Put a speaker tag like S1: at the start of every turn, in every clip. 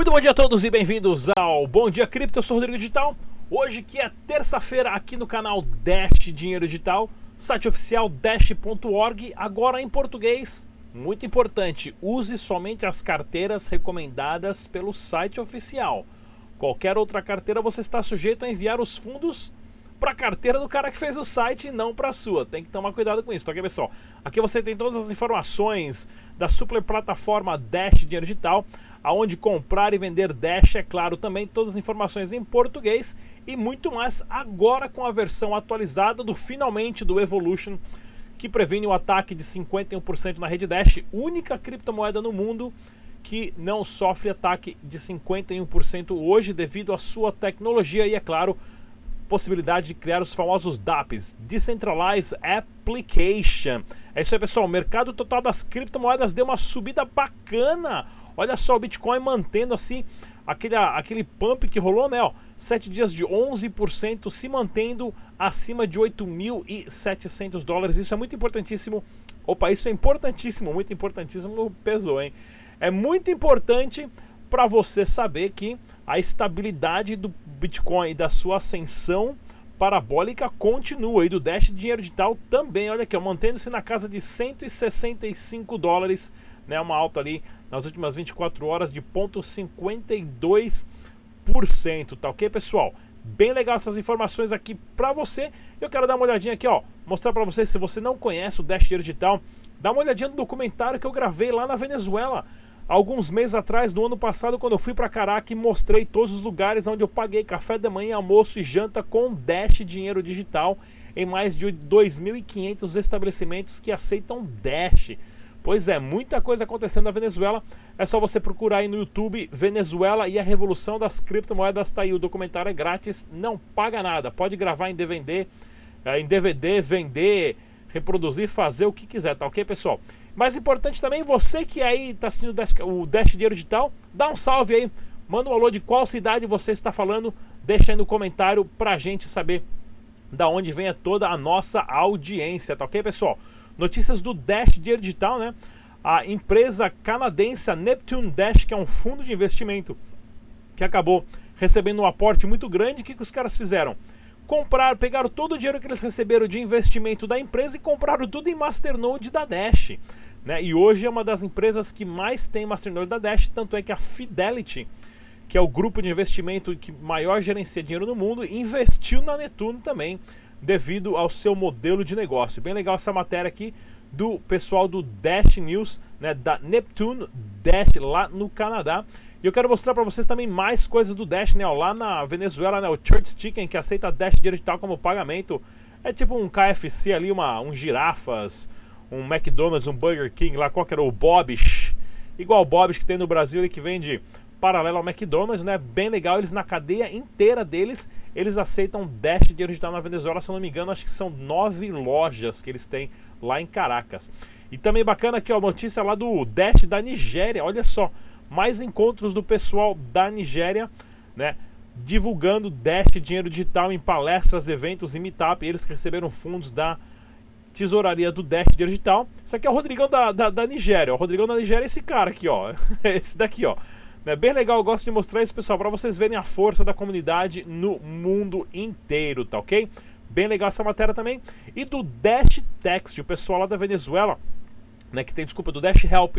S1: Muito bom dia a todos e bem-vindos ao Bom Dia Cripto, eu sou Rodrigo Digital. Hoje que é terça-feira aqui no canal Dash Dinheiro Digital, site oficial dash.org, agora em português. Muito importante, use somente as carteiras recomendadas pelo site oficial. Qualquer outra carteira você está sujeito a enviar os fundos para a carteira do cara que fez o site e não para a sua. Tem que tomar cuidado com isso, tá ok, pessoal? Aqui você tem todas as informações da super plataforma Dash Dinheiro Digital, aonde comprar e vender Dash, é claro, também todas as informações em português e muito mais agora com a versão atualizada do finalmente do Evolution que previne o ataque de 51% na rede Dash, única criptomoeda no mundo que não sofre ataque de 51% hoje devido à sua tecnologia e, é claro, possibilidade de criar os famosos DApps, Decentralized Application. É isso aí, pessoal. O mercado total das criptomoedas deu uma subida bacana. Olha só o Bitcoin mantendo assim aquele, aquele pump que rolou, né? Ó, 7 dias de 11% se mantendo acima de 8.700 dólares. Isso é muito importantíssimo. Opa, isso é importantíssimo, muito importantíssimo. Pesou, hein? É muito importante para você saber que a estabilidade do Bitcoin e da sua ascensão parabólica continua e do Dash Dinheiro Digital também, olha aqui, mantendo-se na casa de 165 dólares, né, uma alta ali nas últimas 24 horas de 0,52%, tá ok, pessoal? Bem legal essas informações aqui para você. Eu quero dar uma olhadinha aqui, ó, mostrar para você se você não conhece o Dash Dinheiro Digital, dá uma olhadinha no documentário que eu gravei lá na Venezuela alguns meses atrás, no ano passado, quando eu fui para Caraca e mostrei todos os lugares onde eu paguei café da manhã, almoço e janta com Dash dinheiro digital em mais de 2.500 estabelecimentos que aceitam Dash. Pois é, muita coisa acontecendo na Venezuela. É só você procurar aí no YouTube Venezuela e a Revolução das Criptomoedas. Tá aí, o documentário é grátis, não paga nada. Pode gravar em DVD, eh, em DVD, vender reproduzir, fazer o que quiser, tá ok, pessoal? Mais importante também, você que aí está assistindo o Dash Dinheiro Digital, dá um salve aí, manda um alô de qual cidade você está falando, deixa aí no comentário pra gente saber da onde vem toda a nossa audiência, tá ok, pessoal? Notícias do Dash Dinheiro Digital, né? A empresa canadense Neptune Dash, que é um fundo de investimento que acabou recebendo um aporte muito grande, o que, que os caras fizeram? Compraram, pegaram todo o dinheiro que eles receberam de investimento da empresa e compraram tudo em Masternode da Dash. Né? E hoje é uma das empresas que mais tem Masternode da Dash, tanto é que a Fidelity, que é o grupo de investimento que maior gerencia dinheiro no mundo, investiu na Netuno também, devido ao seu modelo de negócio. Bem legal essa matéria aqui do pessoal do Dash News, né, da Neptune Dash lá no Canadá. E eu quero mostrar para vocês também mais coisas do Dash, né? Ó, lá na Venezuela, né, o Church Chicken, que aceita Dash digital como pagamento. É tipo um KFC ali, uma, um girafas, um McDonald's, um Burger King lá, qual que era o Bob's. Igual o Bob's que tem no Brasil, ele que vende paralelo ao McDonald's, né? Bem legal, eles na cadeia inteira deles, eles aceitam Dash dinheiro digital na Venezuela, se eu não me engano, acho que são nove lojas que eles têm lá em Caracas. E também bacana aqui, ó, notícia lá do Dash da Nigéria, olha só, mais encontros do pessoal da Nigéria, né? Divulgando Dash dinheiro digital em palestras, eventos e meetup, eles receberam fundos da tesouraria do Dash digital. Isso aqui é o Rodrigão da, da, da Nigéria. O Rodrigão da Nigéria é esse cara aqui, ó. esse daqui, ó. É bem legal, eu gosto de mostrar isso, pessoal, para vocês verem a força da comunidade no mundo inteiro, tá ok? Bem legal essa matéria também. E do Dash Text, o pessoal lá da Venezuela, né, que tem, desculpa, do Dash Help,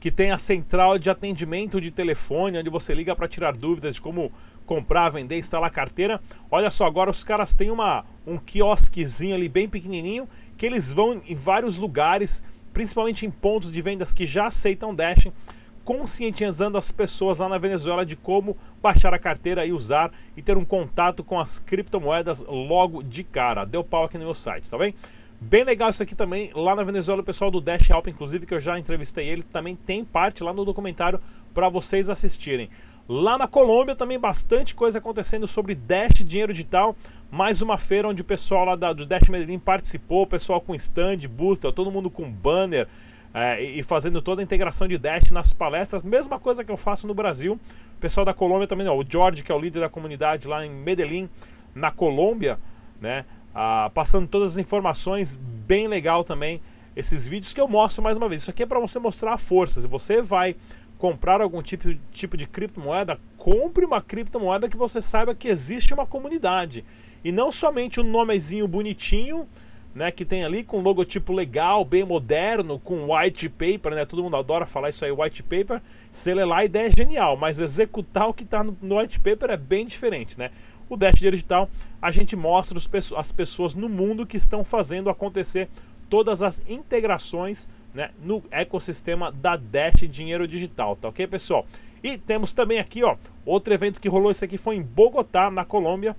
S1: que tem a central de atendimento de telefone, onde você liga para tirar dúvidas de como comprar, vender, instalar carteira. Olha só, agora os caras têm uma, um quiosquezinho ali bem pequenininho, que eles vão em vários lugares, principalmente em pontos de vendas que já aceitam Dash, conscientizando as pessoas lá na Venezuela de como baixar a carteira e usar e ter um contato com as criptomoedas logo de cara. Deu pau aqui no meu site, tá bem? Bem legal isso aqui também, lá na Venezuela, o pessoal do Dash Help, inclusive, que eu já entrevistei ele, também tem parte lá no documentário para vocês assistirem. Lá na Colômbia também bastante coisa acontecendo sobre Dash Dinheiro Digital, mais uma feira onde o pessoal lá da, do Dash Medellín participou, o pessoal com stand, booth, todo mundo com banner, é, e fazendo toda a integração de Dash nas palestras, mesma coisa que eu faço no Brasil. O pessoal da Colômbia também, não, o George, que é o líder da comunidade lá em Medellín, na Colômbia, né? Ah, passando todas as informações, bem legal também. Esses vídeos que eu mostro mais uma vez. Isso aqui é para você mostrar a força. Se você vai comprar algum tipo, tipo de criptomoeda, compre uma criptomoeda que você saiba que existe uma comunidade. E não somente um nomezinho bonitinho, né, que tem ali com logotipo legal, bem moderno, com white paper, né? Todo mundo adora falar isso aí, white paper. Ler lá, a ideia é genial, mas executar o que está no, no, white paper é bem diferente, né? O Dash Digital, a gente mostra os, as pessoas no mundo que estão fazendo acontecer todas as integrações né, no ecossistema da Dash Dinheiro Digital, tá ok, pessoal? E temos também aqui, ó, outro evento que rolou, esse aqui foi em Bogotá, na Colômbia.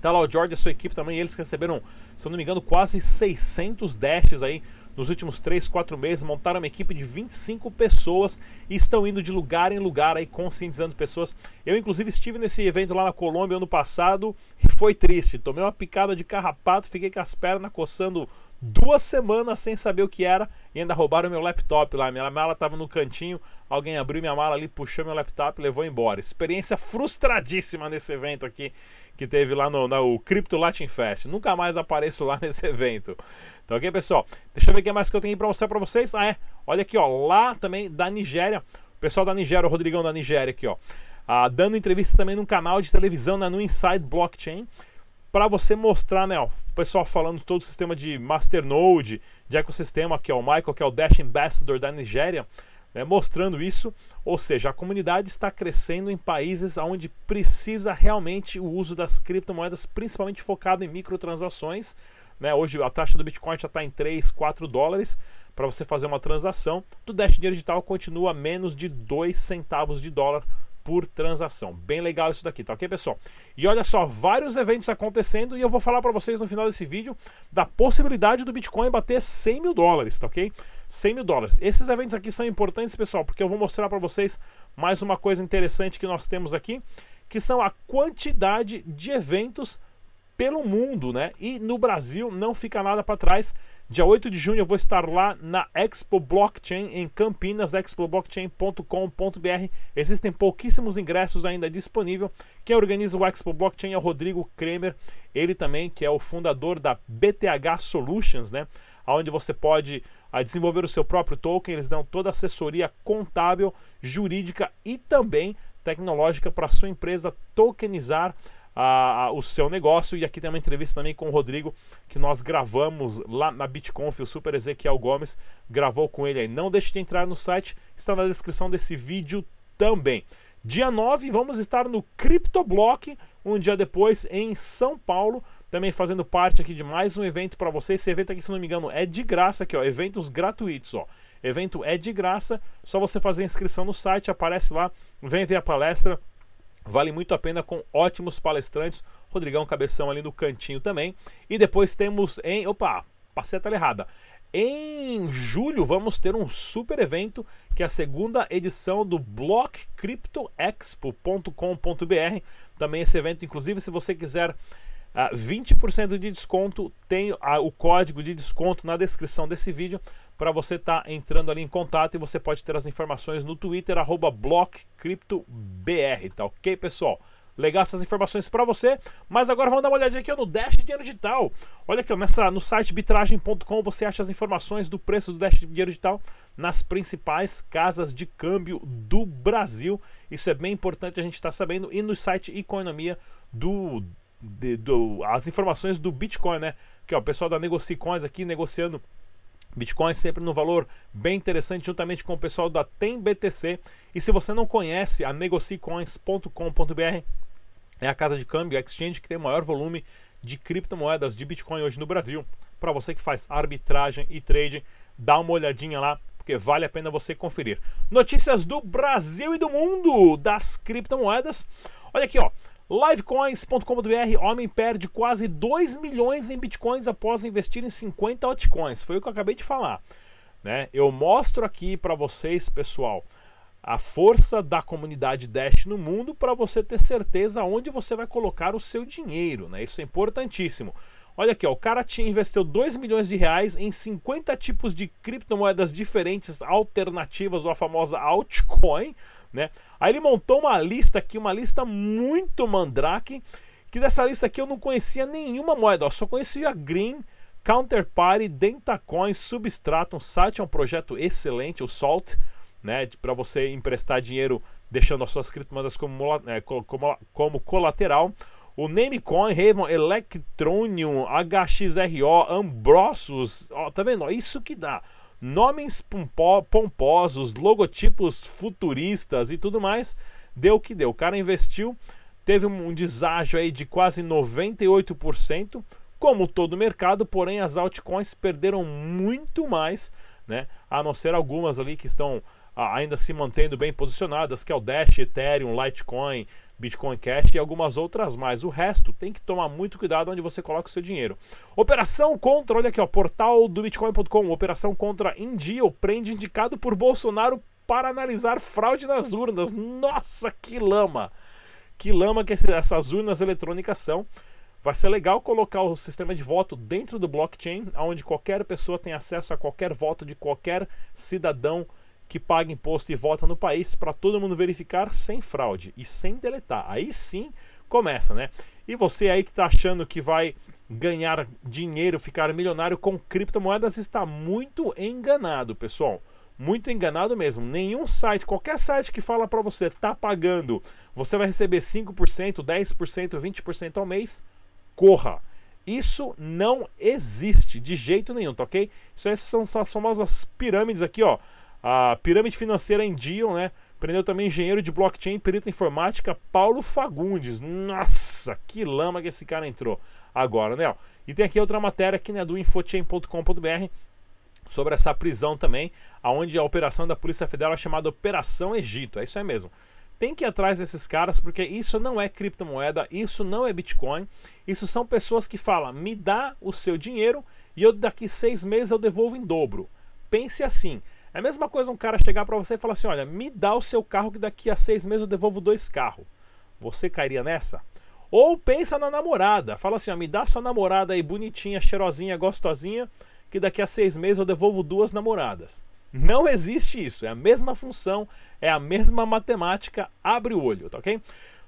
S1: Tá lá o George e a sua equipe também, eles receberam, se eu não me engano, quase 600 dashes aí nos últimos 3, 4 meses, montaram uma equipe de 25 pessoas e estão indo de lugar em lugar aí conscientizando pessoas. Eu inclusive estive nesse evento lá na Colômbia ano passado e foi triste, tomei uma picada de carrapato, fiquei com as pernas coçando duas semanas sem saber o que era e ainda roubaram meu laptop lá. Minha mala estava no cantinho, alguém abriu minha mala ali, puxou meu laptop e levou embora. Experiência frustradíssima nesse evento aqui que teve lá no, no Crypto Latin Fest. Nunca mais apareço lá nesse evento. Tá ok, pessoal? Deixa eu ver o que mais que eu tenho para mostrar para vocês. Ah, é. Olha aqui, ó. Lá também da Nigéria. O pessoal da Nigéria, o Rodrigão da Nigéria aqui, ó. Ah, dando entrevista também num canal de televisão né, no Inside Blockchain para você mostrar, né, ó, o pessoal falando todo o sistema de Masternode, de ecossistema, que é o Michael, que é o Dash Ambassador da Nigéria, né, mostrando isso, ou seja, a comunidade está crescendo em países onde precisa realmente o uso das criptomoedas, principalmente focado em microtransações. Né, hoje a taxa do Bitcoin já está em 3, 4 dólares para você fazer uma transação. Do Dash Dinheiro Digital continua menos de 2 centavos de dólar por transação. Bem legal isso daqui, tá ok, pessoal? E olha só, vários eventos acontecendo e eu vou falar para vocês no final desse vídeo da possibilidade do Bitcoin bater 100 mil dólares, tá ok? 100 mil dólares. Esses eventos aqui são importantes, pessoal, porque eu vou mostrar para vocês mais uma coisa interessante que nós temos aqui, que são a quantidade de eventos pelo mundo, né? E no Brasil não fica nada para trás. Dia 8 de junho eu vou estar lá na Expo Blockchain em Campinas, expoblockchain.com.br. Existem pouquíssimos ingressos ainda disponíveis. Quem organiza o Expo Blockchain é o Rodrigo Kremer, ele também que é o fundador da BTH Solutions, né? Onde você pode a desenvolver o seu próprio token, eles dão toda a assessoria contábil, jurídica e também tecnológica para sua empresa tokenizar a, a, o seu negócio. E aqui tem uma entrevista também com o Rodrigo que nós gravamos lá na BitConf. O Super Ezequiel Gomes gravou com ele aí. Não deixe de entrar no site, está na descrição desse vídeo também. Dia 9, vamos estar no CryptoBlock, um dia depois em São Paulo, também fazendo parte aqui de mais um evento para vocês. Esse evento aqui, se não me engano, é de graça aqui, ó, eventos gratuitos, ó. Evento é de graça, só você fazer inscrição no site, aparece lá, vem ver a palestra Vale muito a pena com ótimos palestrantes. Rodrigão Cabeção ali no cantinho também. E depois temos em. Opa, passei a tela errada. Em julho vamos ter um super evento que é a segunda edição do blockcryptoexpo.com.br. Também esse evento, inclusive, se você quiser Uh, ah, 20% de desconto, tem uh, o código de desconto na descrição desse vídeo para você estar tá entrando ali em contato e você pode ter as informações no Twitter, BlockCryptoBR, tá ok, pessoal? Legal essas informações para você, mas agora vamos dar uma olhadinha aqui no Dash Dinheiro Digital. Olha aqui, ó, nessa, no site bitragem.com você acha as informações do preço do Dash Dinheiro Digital nas principais casas de câmbio do Brasil. Isso é bem importante a gente estar tá sabendo. E no site Economia do de, do, as informações do Bitcoin, né? Que ó, o pessoal da Negocicoins aqui negociando Bitcoin sempre no valor bem interessante, juntamente com o pessoal da TemBTC. E se você não conhece a negocicoins.com.br, é a casa de câmbio, a exchange que tem o maior volume de criptomoedas de Bitcoin hoje no Brasil. Para você que faz arbitragem e trade, dá uma olhadinha lá, porque vale a pena você conferir. Notícias do Brasil e do mundo das criptomoedas. Olha aqui, ó. Livecoins.com.br, homem perde quase 2 milhões em bitcoins após investir em 50 altcoins. Foi o que eu acabei de falar. Né? Eu mostro aqui para vocês, pessoal, a força da comunidade Dash no mundo para você ter certeza onde você vai colocar o seu dinheiro. Né? Isso é importantíssimo. Olha aqui, ó, o cara tinha investiu 2 milhões de reais em 50 tipos de criptomoedas diferentes, alternativas, ou a famosa altcoin, né? Aí ele montou uma lista aqui, uma lista muito mandrake, que dessa lista aqui eu não conhecia nenhuma moeda, ó, só conhecia Green, Counterparty, Dentacoin, Substratum, Site é um projeto excelente, o Salt, né, para você emprestar dinheiro deixando as suas criptomoedas como, é, como, como colateral. O Namecoin, Raven, Electronium, HXRO, Ambrosus, ó, tá vendo? Isso que dá. Nomes pomposos, logotipos futuristas e tudo mais, deu o que deu. O cara investiu, teve um deságio aí de quase 98%, como todo mercado, porém as altcoins perderam muito mais, né? A não ser algumas ali que estão ainda se mantendo bem posicionadas, que é o Dash, Ethereum, Litecoin, Bitcoin Cash e algumas outras mais. O resto tem que tomar muito cuidado onde você coloca o seu dinheiro. Operação contra, olha aqui, ó, portal do bitcoin.com, operação contra Indio, prende indicado por Bolsonaro para analisar fraude nas urnas. Nossa, que lama! Que lama que essas urnas eletrônicas são. Vai ser legal colocar o sistema de voto dentro do blockchain, onde qualquer pessoa tem acesso a qualquer voto de qualquer cidadão que paga imposto e vota no país para todo mundo verificar sem fraude e sem deletar. Aí sim começa, né? E você aí que está achando que vai ganhar dinheiro, ficar milionário com criptomoedas está muito enganado, pessoal. Muito enganado mesmo. Nenhum site, qualquer site que fala para você tá pagando, você vai receber 5%, 10%, 20% ao mês, corra. Isso não existe de jeito nenhum, tá ok? Isso são as famosas pirâmides aqui, ó. A pirâmide financeira em Dion, né? Prendeu também engenheiro de blockchain, perito informática, Paulo Fagundes. Nossa, que lama que esse cara entrou agora, né? E tem aqui outra matéria aqui, né, do infochain.com.br sobre essa prisão também, aonde a operação da Polícia Federal é chamada Operação Egito. É isso aí mesmo. Tem que ir atrás desses caras porque isso não é criptomoeda, isso não é Bitcoin. Isso são pessoas que falam: me dá o seu dinheiro e eu daqui seis meses eu devolvo em dobro. Pense assim. É a mesma coisa um cara chegar para você e falar assim: olha, me dá o seu carro que daqui a seis meses eu devolvo dois carros. Você cairia nessa? Ou pensa na namorada. Fala assim: ó, me dá sua namorada aí bonitinha, cheirosinha, gostosinha, que daqui a seis meses eu devolvo duas namoradas. Não existe isso. É a mesma função, é a mesma matemática. Abre o olho, tá ok?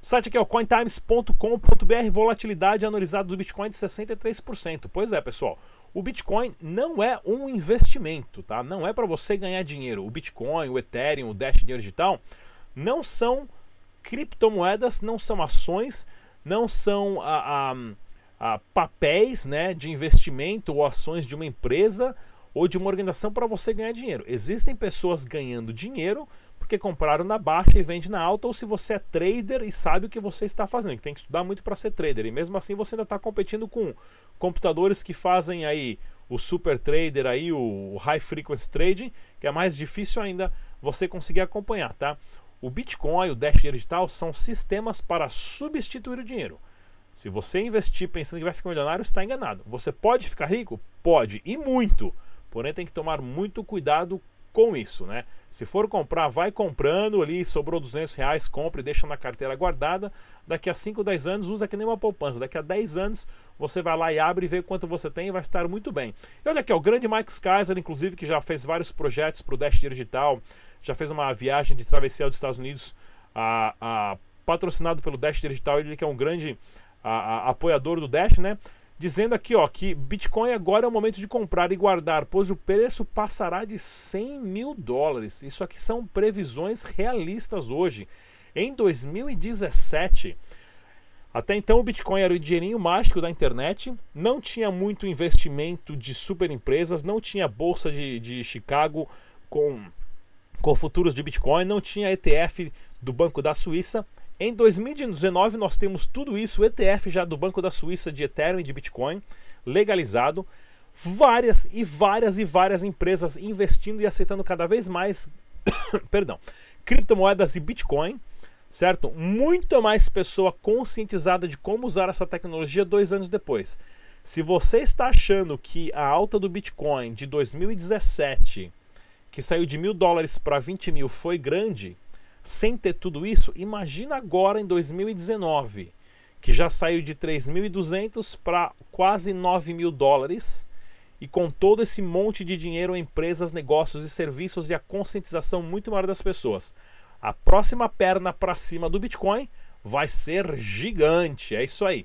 S1: O site aqui é o cointimes.com.br, volatilidade anualizada do Bitcoin de 63%. Pois é, pessoal. O Bitcoin não é um investimento, tá? Não é para você ganhar dinheiro. O Bitcoin, o Ethereum, o Dash Dinheiro Digital não são criptomoedas, não são ações, não são a, a, a papéis né, de investimento ou ações de uma empresa ou de uma organização para você ganhar dinheiro. Existem pessoas ganhando dinheiro porque compraram na baixa e vende na alta, ou se você é trader e sabe o que você está fazendo, que tem que estudar muito para ser trader, e mesmo assim você ainda está competindo com computadores que fazem aí o super trader aí, o high frequency trading, que é mais difícil ainda você conseguir acompanhar, tá? O Bitcoin, o Dash Digital são sistemas para substituir o dinheiro. Se você investir pensando que vai ficar milionário, está enganado. Você pode ficar rico? Pode, e muito. Porém, tem que tomar muito cuidado com isso, né? Se for comprar, vai comprando ali, sobrou 200 reais, compre, deixa na carteira guardada. Daqui a 5, 10 anos, usa que nem uma poupança. Daqui a 10 anos, você vai lá e abre e vê quanto você tem e vai estar muito bem. E olha aqui, o grande Mike Kaiser, inclusive, que já fez vários projetos para o Dash Digital, já fez uma viagem de travessia aos Estados Unidos, a, a, patrocinado pelo Dash Digital, ele que é um grande a, apoiador do Dash, né? Dizendo aqui ó, que Bitcoin agora é o momento de comprar e guardar, pois o preço passará de 100 mil dólares. Isso aqui são previsões realistas hoje. Em 2017, até então o Bitcoin era o dinheirinho mágico da internet, não tinha muito investimento de super empresas, não tinha bolsa de, de Chicago com, com futuros de Bitcoin, não tinha ETF do Banco da Suíça em 2019 nós temos tudo isso, ETF já do Banco da Suíça de Ethereum e de Bitcoin legalizado, várias e várias e várias empresas investindo e aceitando cada vez mais, perdão, criptomoedas e Bitcoin, certo? Muito mais pessoa conscientizada de como usar essa tecnologia dois anos depois. Se você está achando que a alta do Bitcoin de 2017, que saiu de mil dólares para 20 mil, foi grande, sem ter tudo isso, imagina agora em 2019, que já saiu de 3.200 para quase 9 mil dólares, e com todo esse monte de dinheiro em empresas, negócios e serviços e a conscientização muito maior das pessoas. A próxima perna para cima do Bitcoin vai ser gigante, é isso aí.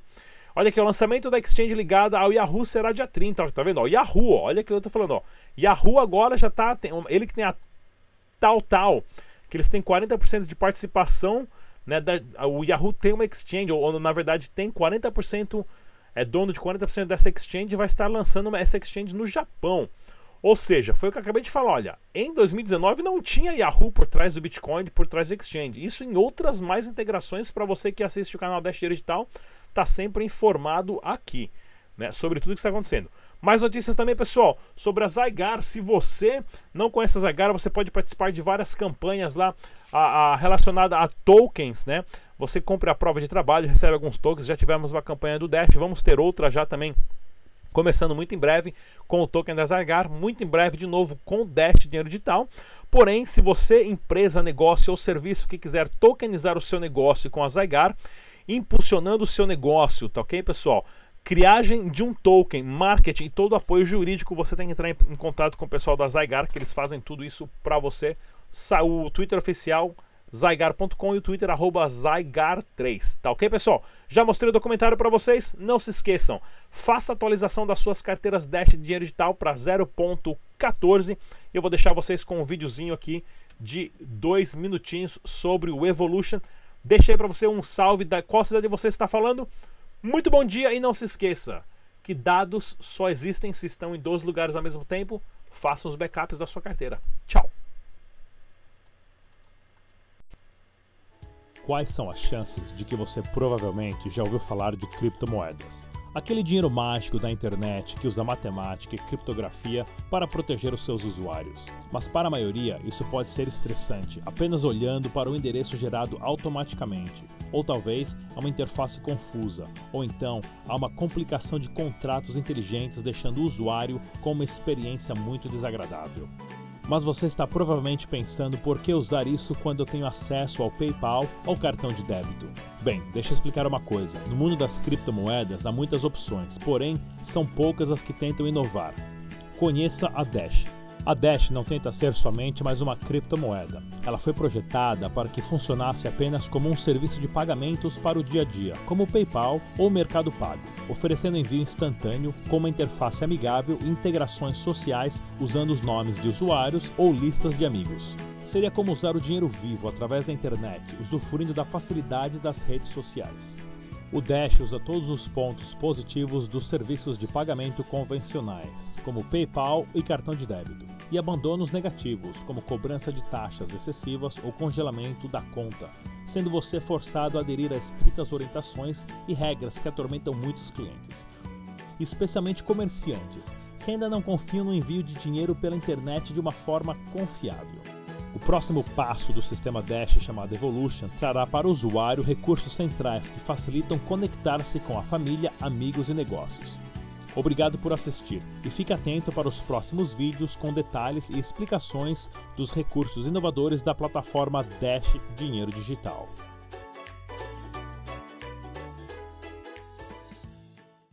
S1: Olha aqui, o lançamento da exchange ligada ao Yahoo será dia 30, tá vendo? Ó, Yahoo, olha que eu tô falando, ó. Yahoo agora já tá, tem, ele que tem a tal, tal, que eles têm 40% de participação, né, da, o Yahoo tem uma exchange, ou, ou na verdade tem 40%, é dono de 40% dessa exchange e vai estar lançando uma, essa exchange no Japão. Ou seja, foi o que eu acabei de falar, olha, em 2019 não tinha Yahoo por trás do Bitcoin, por trás do Exchange. Isso em outras mais integrações para você que assiste o canal Dash Digital, tá sempre informado aqui. Né, sobre tudo que está acontecendo. Mais notícias também, pessoal, sobre a Zygar. Se você não conhece a Zygar, você pode participar de várias campanhas lá a, a, relacionada a tokens, né? Você compra a prova de trabalho, recebe alguns tokens. Já tivemos uma campanha do Dash, vamos ter outra já também começando muito em breve com o token da Zygar, muito em breve de novo com o Dash Dinheiro Digital. Porém, se você, empresa, negócio ou serviço que quiser tokenizar o seu negócio com a Zygar, impulsionando o seu negócio, tá ok, pessoal? Criagem de um token, marketing e todo apoio jurídico, você tem que entrar em, contato com o pessoal da Zygar, que eles fazem tudo isso para você. O Twitter oficial zygar.com e o Twitter zygar3. Tá ok, pessoal? Já mostrei o documentário para vocês. Não se esqueçam, faça a atualização das suas carteiras Dash de dinheiro digital para 0.14. Eu vou deixar vocês com um videozinho aqui de dois minutinhos sobre o Evolution. Deixei para você um salve da qual cidade você está falando. Muito bom dia e não se esqueça que dados só existem se estão em dois lugares ao mesmo tempo. Faça os backups da sua carteira. Tchau!
S2: quais são as chances de que você provavelmente já ouviu falar de criptomoedas? Aquele dinheiro mágico da internet que usa matemática e criptografia para proteger os seus usuários. Mas para a maioria, isso pode ser estressante, apenas olhando para o endereço gerado automaticamente. Ou talvez a uma interface confusa, ou então a uma complicação de contratos inteligentes deixando o usuário com uma experiência muito desagradável. Mas você está provavelmente pensando por que usar isso quando eu tenho acesso ao PayPal ou cartão de débito. Bem, deixa eu explicar uma coisa. No mundo das criptomoedas há muitas opções, porém são poucas as que tentam inovar. Conheça a Dash. A Dash não tenta ser somente mais uma criptomoeda. Ela foi projetada para que funcionasse apenas como um serviço de pagamentos para o dia a dia, como o PayPal ou o Mercado Pago, oferecendo envio instantâneo com uma interface amigável e integrações sociais usando os nomes de usuários ou listas de amigos. Seria como usar o dinheiro vivo através da internet, usufruindo da facilidade das redes sociais. O Dash usa todos os pontos positivos dos serviços de pagamento convencionais, como PayPal e cartão de débito, e abandona os negativos, como cobrança de taxas excessivas ou congelamento da conta, sendo você forçado a aderir a estritas orientações e regras que atormentam muitos clientes, especialmente comerciantes, que ainda não confiam no envio de dinheiro pela internet de uma forma confiável. O próximo passo do sistema Dash, chamado Evolution, trará para o usuário recursos centrais que facilitam conectar-se com a família, amigos e negócios. Obrigado por assistir e fique atento para os próximos vídeos com detalhes e explicações dos recursos inovadores da plataforma Dash Dinheiro Digital.